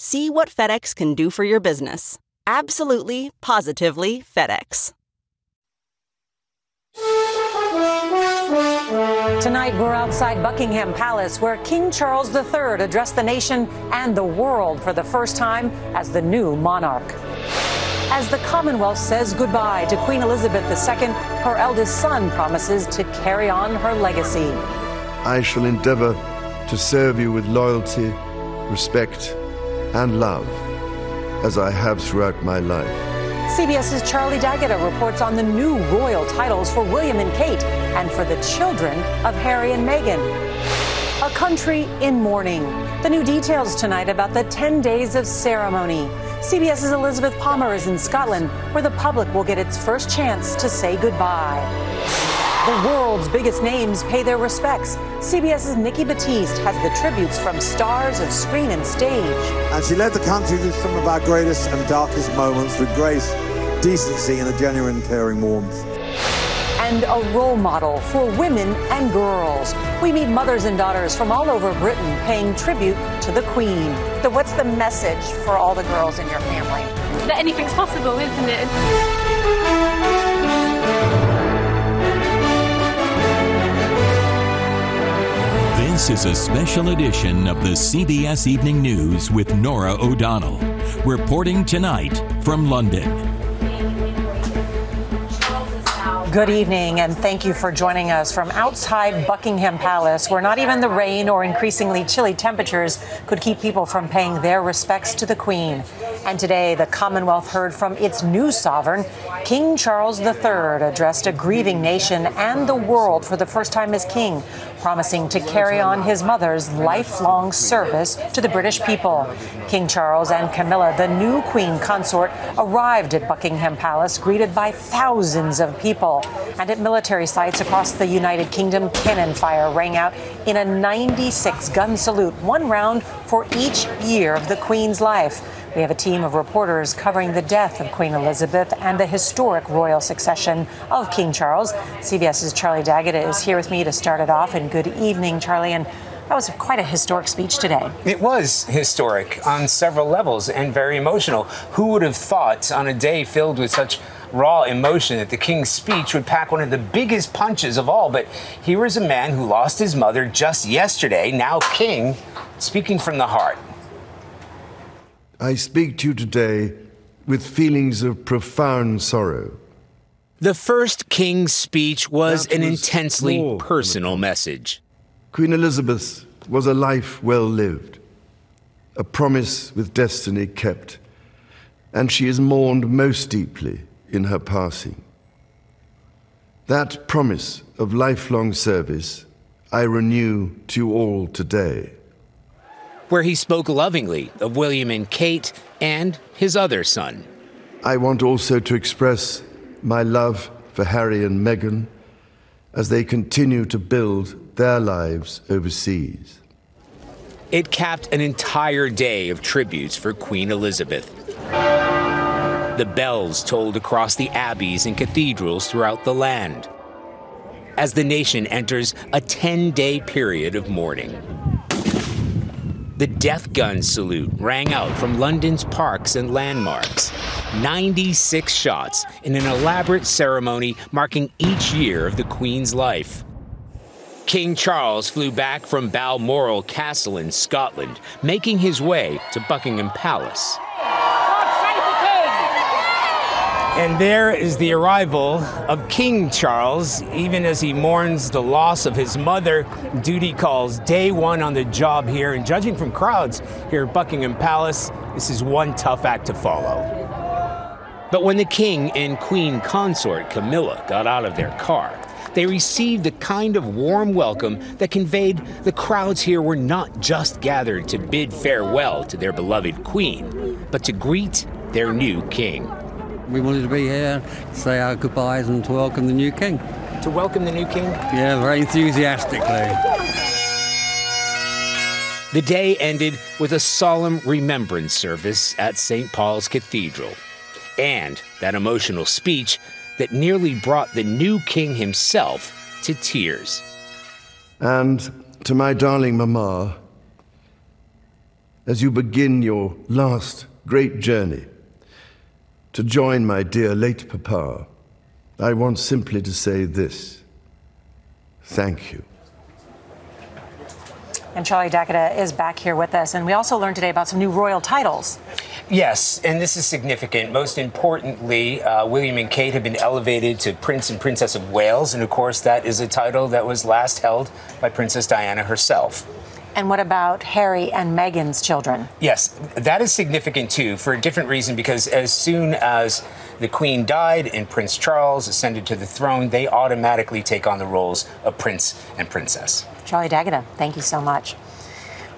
See what FedEx can do for your business. Absolutely, positively FedEx. Tonight, we're outside Buckingham Palace, where King Charles III addressed the nation and the world for the first time as the new monarch. As the Commonwealth says goodbye to Queen Elizabeth II, her eldest son promises to carry on her legacy. I shall endeavor to serve you with loyalty, respect, and love, as I have throughout my life. CBS's Charlie D'Agata reports on the new royal titles for William and Kate and for the children of Harry and Meghan. A country in mourning. The new details tonight about the 10 days of ceremony. CBS's Elizabeth Palmer is in Scotland, where the public will get its first chance to say goodbye. The world's biggest names pay their respects. CBS's Nikki Battiste has the tributes from stars of screen and stage. And she led the country through some of our greatest and darkest moments with grace, decency, and a genuine caring warmth. And a role model for women and girls. We meet mothers and daughters from all over Britain paying tribute to the Queen. So, what's the message for all the girls in your family? That anything's possible, isn't it? This is a special edition of the CBS Evening News with Norah O'Donnell, reporting tonight from London. Good evening, and thank you for joining us from outside Buckingham Palace, where not even the rain or increasingly chilly temperatures could keep people from paying their respects to the Queen. And today, the Commonwealth heard from its new sovereign. King Charles III addressed a grieving nation and the world for the first time as king, promising to carry on his mother's lifelong service to the British people. King Charles and Camilla, the new queen consort, arrived at Buckingham Palace, greeted by thousands of people. And at military sites across the United Kingdom, cannon fire rang out in a 96 gun salute, one round for each year of the Queen's life. We have a team of reporters covering the death of Queen Elizabeth and the historic royal succession of King Charles. CBS's Charlie D'Agata is here with me to start it off. And good evening, Charlie. And that was quite a historic speech today. It was historic on several levels and very emotional. Who would have thought on a day filled with such raw emotion that the king's speech would pack one of the biggest punches of all? But here is a man who lost his mother just yesterday, now king, speaking from the heart. I speak to you today with feelings of profound sorrow. The first king's speech was That an intensely personal message. Queen Elizabeth was a life well lived, a promise with destiny kept, and she is mourned most deeply in her passing. That promise of lifelong service I renew to you all today. Where he spoke lovingly of William and Kate and his other son. I want also to express my love for Harry and Meghan as they continue to build their lives overseas. It capped an entire day of tributes for Queen Elizabeth. The bells tolled across the abbeys and cathedrals throughout the land as the nation enters a 10 day period of mourning. The death gun salute rang out from London's parks and landmarks. 96 shots in an elaborate ceremony marking each year of the Queen's life. King Charles flew back from Balmoral Castle in Scotland, making his way to Buckingham Palace. And there is the arrival of King Charles, even as he mourns the loss of his mother. Duty calls day one on the job here, and judging from crowds here at Buckingham Palace, this is one tough act to follow. But when the king and queen consort Camilla got out of their car, they received the kind of warm welcome that conveyed the crowds here were not just gathered to bid farewell to their beloved queen, but to greet their new king. We wanted to be here, to say our goodbyes, and to welcome the new king. To welcome the new king? Yeah, very enthusiastically. The day ended with a solemn remembrance service at St. Paul's Cathedral and that emotional speech that nearly brought the new king himself to tears. And to my darling Mamma, as you begin your last great journey, to join my dear late papa, I want simply to say this thank you. And Charlie D'Agata is back here with us. And we also learned today about some new royal titles. Yes, and this is significant. Most importantly, uh, William and Kate have been elevated to Prince and Princess of Wales. And of course, that is a title that was last held by Princess Diana herself. And what about Harry and Meghan's children? Yes, that is significant too, for a different reason, because as soon as the Queen died and Prince Charles ascended to the throne, they automatically take on the roles of Prince and Princess. Charlie D'Agata, thank you so much.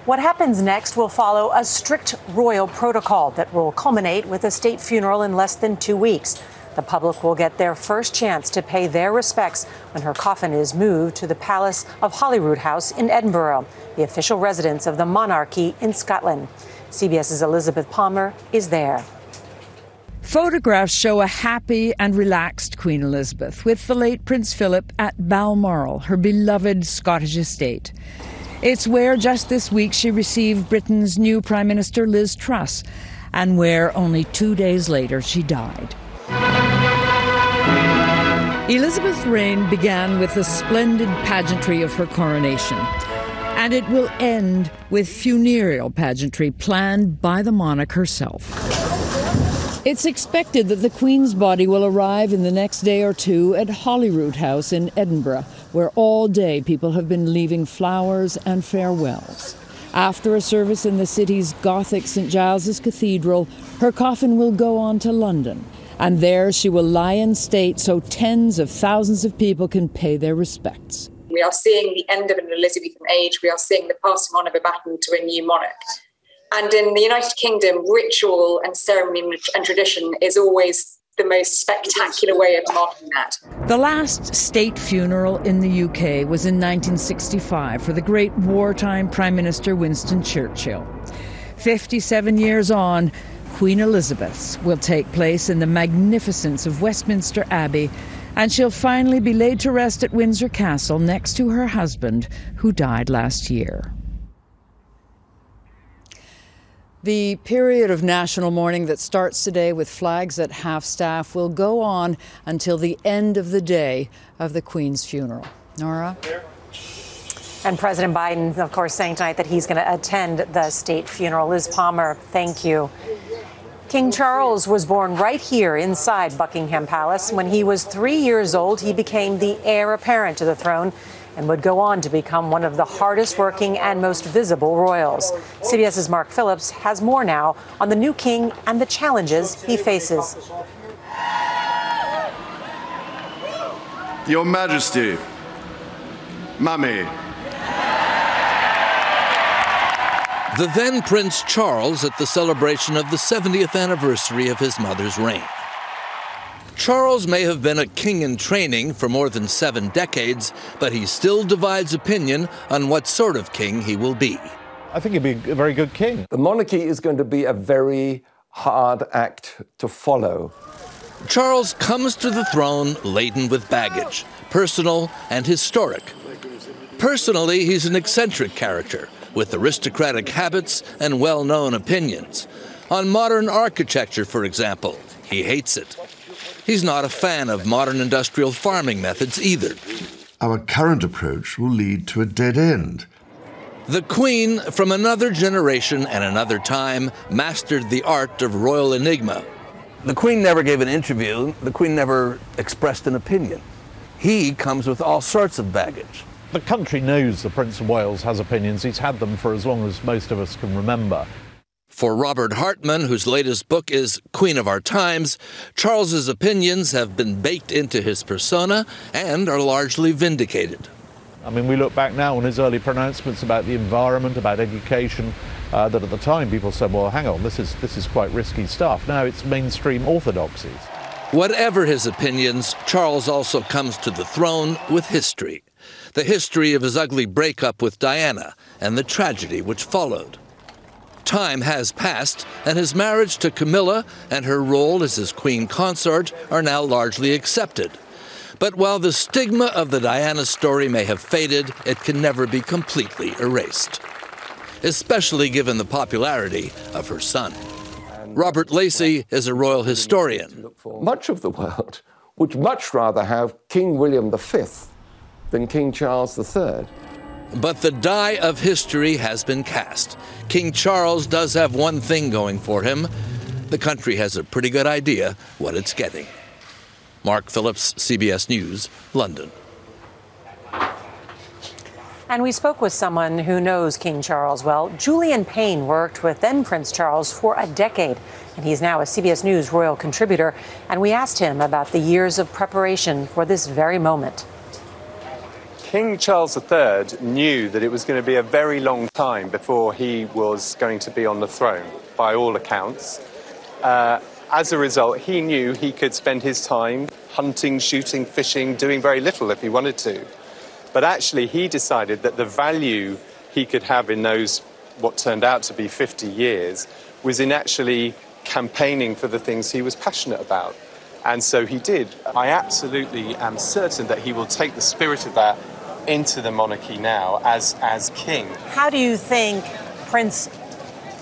What happens next will follow a strict royal protocol that will culminate with a state funeral in less than two weeks. The public will get their first chance to pay their respects when her coffin is moved to the Palace of Holyroodhouse in Edinburgh, the official residence of the monarchy in Scotland. CBS's Elizabeth Palmer is there. Photographs show a happy and relaxed Queen Elizabeth with the late Prince Philip at Balmoral, her beloved Scottish estate. It's where just this week she received Britain's new Prime Minister Liz Truss, and where only two days later she died. Elizabeth's reign began with the splendid pageantry of her coronation, and it will end with funereal pageantry planned by the monarch herself. It's expected that the Queen's body will arrive in the next day or two at Holyroodhouse in Edinburgh, where all day people have been leaving flowers and farewells. After a service in the city's Gothic St Giles's Cathedral, her coffin will go on to London, and there she will lie in state so tens of thousands of people can pay their respects. We are seeing the end of an Elizabethan age. We are seeing the passing on of a baton to a new monarch. And in the United Kingdom, ritual and ceremony and tradition is always the most spectacular way of marking that. The last state funeral in the UK was in 1965 for the great wartime Prime Minister Winston Churchill. 57 years on, Queen Elizabeth's will take place in the magnificence of Westminster Abbey, and she'll finally be laid to rest at Windsor Castle next to her husband, who died last year. The period of national mourning that starts today with flags at half staff will go on until the end of the day of the Queen's funeral. Norah? And President Biden, of course, saying tonight that he's going to attend the state funeral. Liz Palmer, thank you. King Charles was born right here inside Buckingham Palace. When he was three years old, he became the heir apparent to the throne and would go on to become one of the hardest working and most visible royals. CBS's Mark Phillips has more now on the new king and the challenges he faces. Your Majesty, Mummy. The then Prince Charles at the celebration of the 70th anniversary of his mother's reign. Charles may have been a king in training for more than seven decades, but he still divides opinion on what sort of king he will be. I think he'd be a very good king. The monarchy is going to be a very hard act to follow. Charles comes to the throne laden with baggage, personal and historic. Personally, he's an eccentric character with aristocratic habits and well known opinions. On modern architecture, for example, he hates it. He's not a fan of modern industrial farming methods either. Our current approach will lead to a dead end. The Queen, from another generation and another time, mastered the art of royal enigma. The Queen never gave an interview, the Queen never expressed an opinion. He comes with all sorts of baggage. The country knows the Prince of Wales has opinions. He's had them for as long as most of us can remember. For Robert Hardman, whose latest book is Queen of Our Times, Charles's opinions have been baked into his persona and are largely vindicated. I mean, we look back now on his early pronouncements about the environment, about education, uh, that at the time people said, well, hang on, this is, this is quite risky stuff. Now it's mainstream orthodoxies. Whatever his opinions, Charles also comes to the throne with history the history of his ugly breakup with Diana and the tragedy which followed. Time has passed, and his marriage to Camilla and her role as his queen consort are now largely accepted. But while the stigma of the Diana story may have faded, it can never be completely erased, especially given the popularity of her son. Robert Lacey is a royal historian. Much of the world would much rather have King William V than King Charles III. But the die of history has been cast. King Charles does have one thing going for him. The country has a pretty good idea what it's getting. Mark Phillips, CBS News, London. And we spoke with someone who knows King Charles well. Julian Payne worked with then Prince Charles for a decade, and he's now a CBS News royal contributor. And we asked him about the years of preparation for this very moment. King Charles III knew that it was going to be a very long time before he was going to be on the throne, by all accounts. Uh, as a result, he knew he could spend his time hunting, shooting, fishing, doing very little if he wanted to. But actually, he decided that the value he could have in those, what turned out to be 50 years, was in actually campaigning for the things he was passionate about. And so he did. I absolutely am certain that he will take the spirit of that into the monarchy now as, as king. How do you think Prince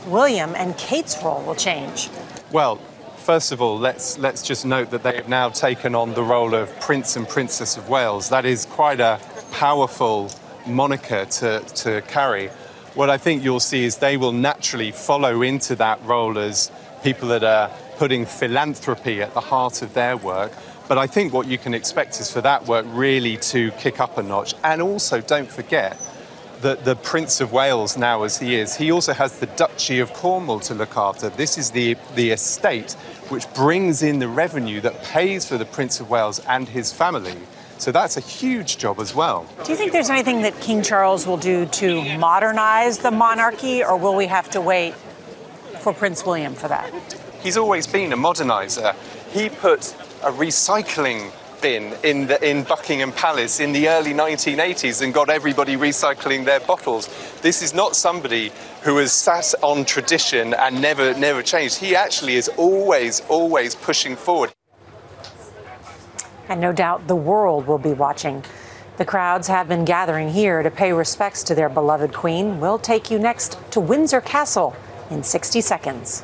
William and Kate's role will change? Well, first of all, let's, let's just note that they have now taken on the role of Prince and Princess of Wales. That is quite a powerful moniker to, to carry. What I think you'll see is they will naturally follow into that role as people that are putting philanthropy at the heart of their work but I think what you can expect is for that work really to kick up a notch. And also, don't forget that the Prince of Wales, now as he is, he also has the Duchy of Cornwall to look after. This is the, the estate which brings in the revenue that pays for the Prince of Wales and his family. So that's a huge job as well. Do you think there's anything that King Charles will do to modernize the monarchy, or will we have to wait for Prince William for that? He's always been a modernizer. He put a recycling bin in, the, in Buckingham Palace in the early 1980s and got everybody recycling their bottles. This is not somebody who has sat on tradition and never, never changed. He actually is always, always pushing forward. And no doubt the world will be watching. The crowds have been gathering here to pay respects to their beloved queen. We'll take you next to Windsor Castle in 60 seconds.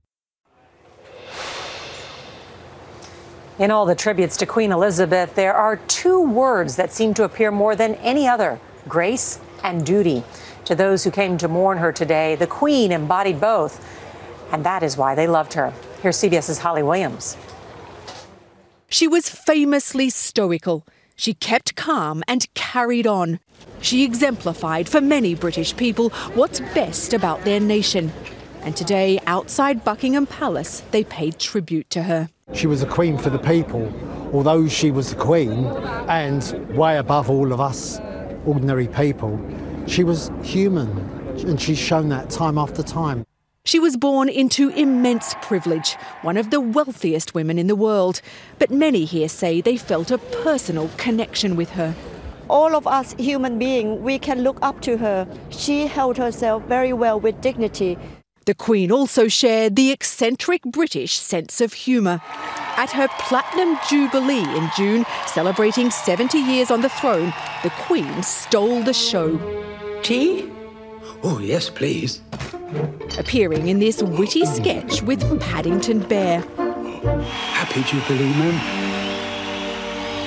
In all the tributes to Queen Elizabeth, there are two words that seem to appear more than any other grace and duty. To those who came to mourn her today, the Queen embodied both, and that is why they loved her. Here's CBS's Holly Williams. She was famously stoical. She kept calm and carried on. She exemplified for many British people what's best about their nation. And today, outside Buckingham Palace, they paid tribute to her. She was a queen for the people, although she was the queen and way above all of us ordinary people. She was human, and she's shown that time after time. She was born into immense privilege, one of the wealthiest women in the world. But many here say they felt a personal connection with her. All of us human beings, we can look up to her. She held herself very well with dignity. The Queen also shared the eccentric British sense of humour. At her Platinum Jubilee in June, celebrating 70 years on the throne, the Queen stole the show. Tea? Oh, yes, please. Appearing in this witty sketch with Paddington Bear. Happy Jubilee, ma'am.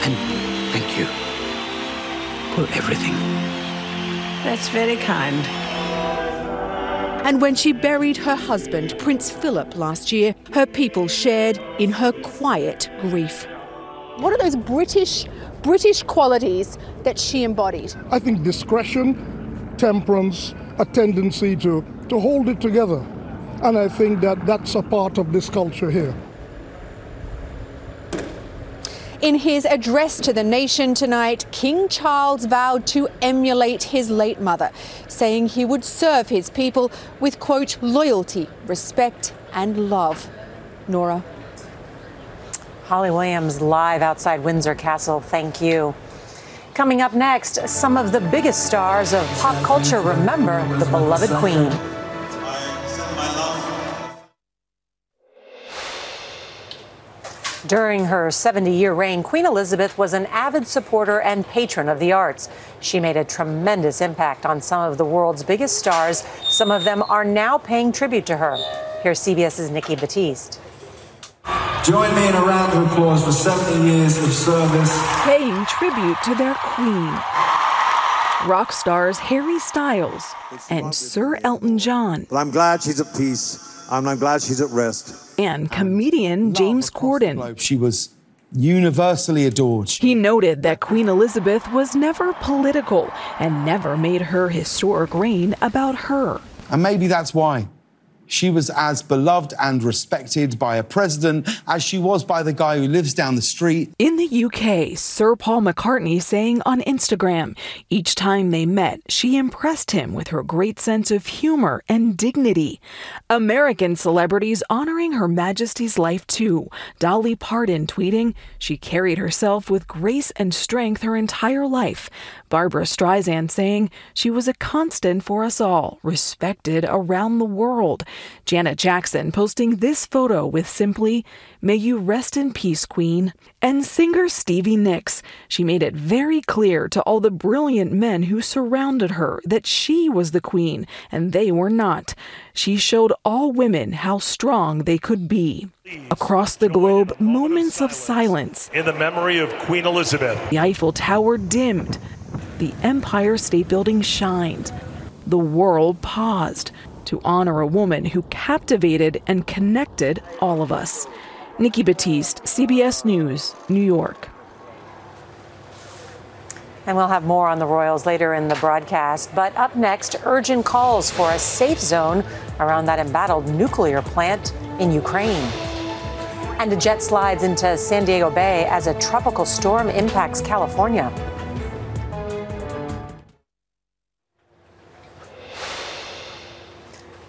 And thank you for everything. That's very kind. And when she buried her husband, Prince Philip, last year, her people shared in her quiet grief. What are those British British qualities that she embodied? I think discretion, temperance, a tendency to, to hold it together. And I think that that's a part of this culture here. In his address to the nation tonight, King Charles vowed to emulate his late mother, saying he would serve his people with, quote, loyalty, respect, and love. Norah. Holly Williams live outside Windsor Castle. Thank you. Coming up next, some of the biggest stars of pop culture remember the beloved Queen. During her 70 year reign, Queen Elizabeth was an avid supporter and patron of the arts. She made a tremendous impact on some of the world's biggest stars. Some of them are now paying tribute to her. Here's CBS's Nikki Battiste. Join me in a round of applause for 70 years of service. Paying tribute to their queen. Rock stars Harry Styles and Sir Elton John. But I'm glad she's at peace, and I'm glad she's at rest. And comedian James Corden. She was universally adored. He noted that Queen Elizabeth was never political and never made her historic reign about her. And maybe that's why. She was as beloved and respected by a president as she was by the guy who lives down the street. In the UK, Sir Paul McCartney saying on Instagram, each time they met, she impressed him with her great sense of humor and dignity. American celebrities honoring Her Majesty's life too. Dolly Parton tweeting, she carried herself with grace and strength her entire life. Barbra Streisand saying she was a constant for us all, respected around the world. Janet Jackson posting this photo with simply, May you rest in peace, Queen. And singer Stevie Nicks. She made it very clear to all the brilliant men who surrounded her that she was the Queen and they were not. She showed all women how strong they could be. Across the globe, moments of silence. In the memory of Queen Elizabeth. The Eiffel Tower dimmed. The Empire State Building shined. The world paused to honor a woman who captivated and connected all of us. Nikki Battiste, CBS News, New York. And we'll have more on the Royals later in the broadcast. But up next, urgent calls for a safe zone around that embattled nuclear plant in Ukraine. And a jet slides into San Diego Bay as a tropical storm impacts California.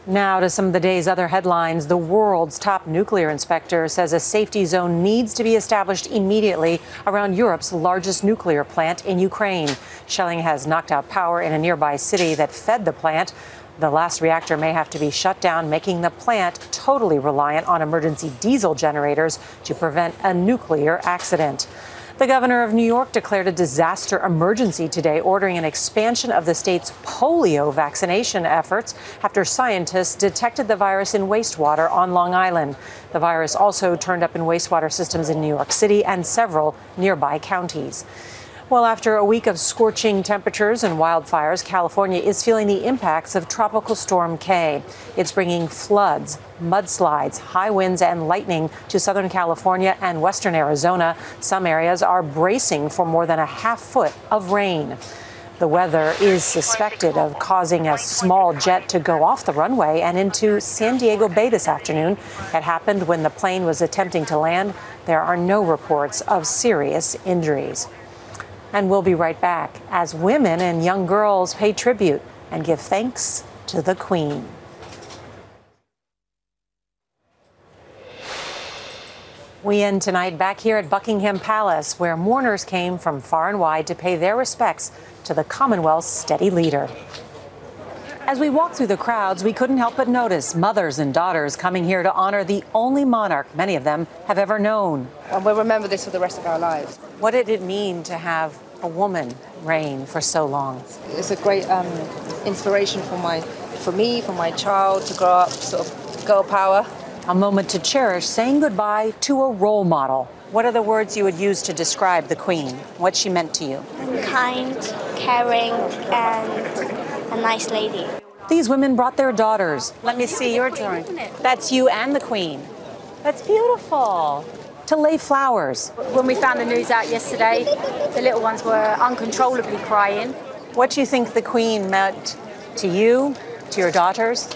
Now to some of the day's other headlines. The world's top nuclear inspector says a safety zone needs to be established immediately around Europe's largest nuclear plant in Ukraine. Shelling has knocked out power in a nearby city that fed the plant. The last reactor may have to be shut down, making the plant totally reliant on emergency diesel generators to prevent a nuclear accident. The governor of New York declared a disaster emergency today, ordering an expansion of the state's polio vaccination efforts after scientists detected the virus in wastewater on Long Island. The virus also turned up in wastewater systems in New York City and several nearby counties. Well, after a week of scorching temperatures and wildfires, California is feeling the impacts of Tropical Storm Kay. It's bringing floods, mudslides, high winds, and lightning to Southern California and Western Arizona. Some areas are bracing for more than a half foot of rain. The weather is suspected of causing a small jet to go off the runway and into San Diego Bay this afternoon. It happened when the plane was attempting to land. There are no reports of serious injuries. And we'll be right back as women and young girls pay tribute and give thanks to the Queen. We end tonight back here at Buckingham Palace, where mourners came from far and wide to pay their respects to the Commonwealth's steady leader. As we walked through the crowds, we couldn't help but notice mothers and daughters coming here to honor the only monarch many of them have ever known. And we'll remember this for the rest of our lives. What did it mean to have a woman reign for so long? It's a great um, inspiration for my, for me, for my child to grow up sort of girl power. A moment to cherish, saying goodbye to a role model. What are the words you would use to describe the Queen? What she meant to you? Kind, caring, and a nice lady. These women brought their daughters. Let me see your drawing. That's you and the Queen. That's beautiful. To lay flowers. When we found the news out yesterday, the little ones were uncontrollably crying. What do you think the Queen meant to you, to your daughters?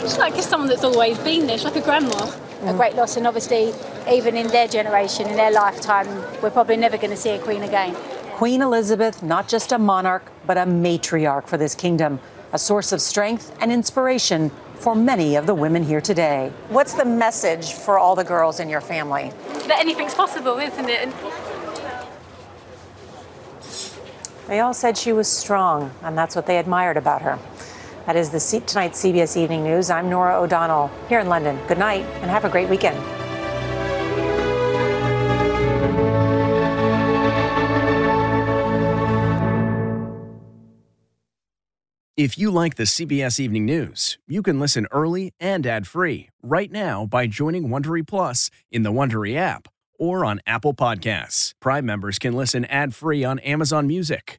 She's like just someone that's always been there. She's like a grandma. A great loss, and obviously, even in their generation, in their lifetime, we're probably never going to see a queen again. Queen Elizabeth, not just a monarch, but a matriarch for this kingdom, a source of strength and inspiration for many of the women here today. What's the message for all the girls in your family? That anything's possible, isn't it? They all said she was strong, and that's what they admired about her. That is the C- tonight's CBS Evening News. I'm Norah O'Donnell here in London. Good night and have a great weekend. If you like the CBS Evening News, you can listen early and ad-free right now by joining Wondery Plus in the Wondery app or on Apple Podcasts. Prime members can listen ad-free on Amazon Music.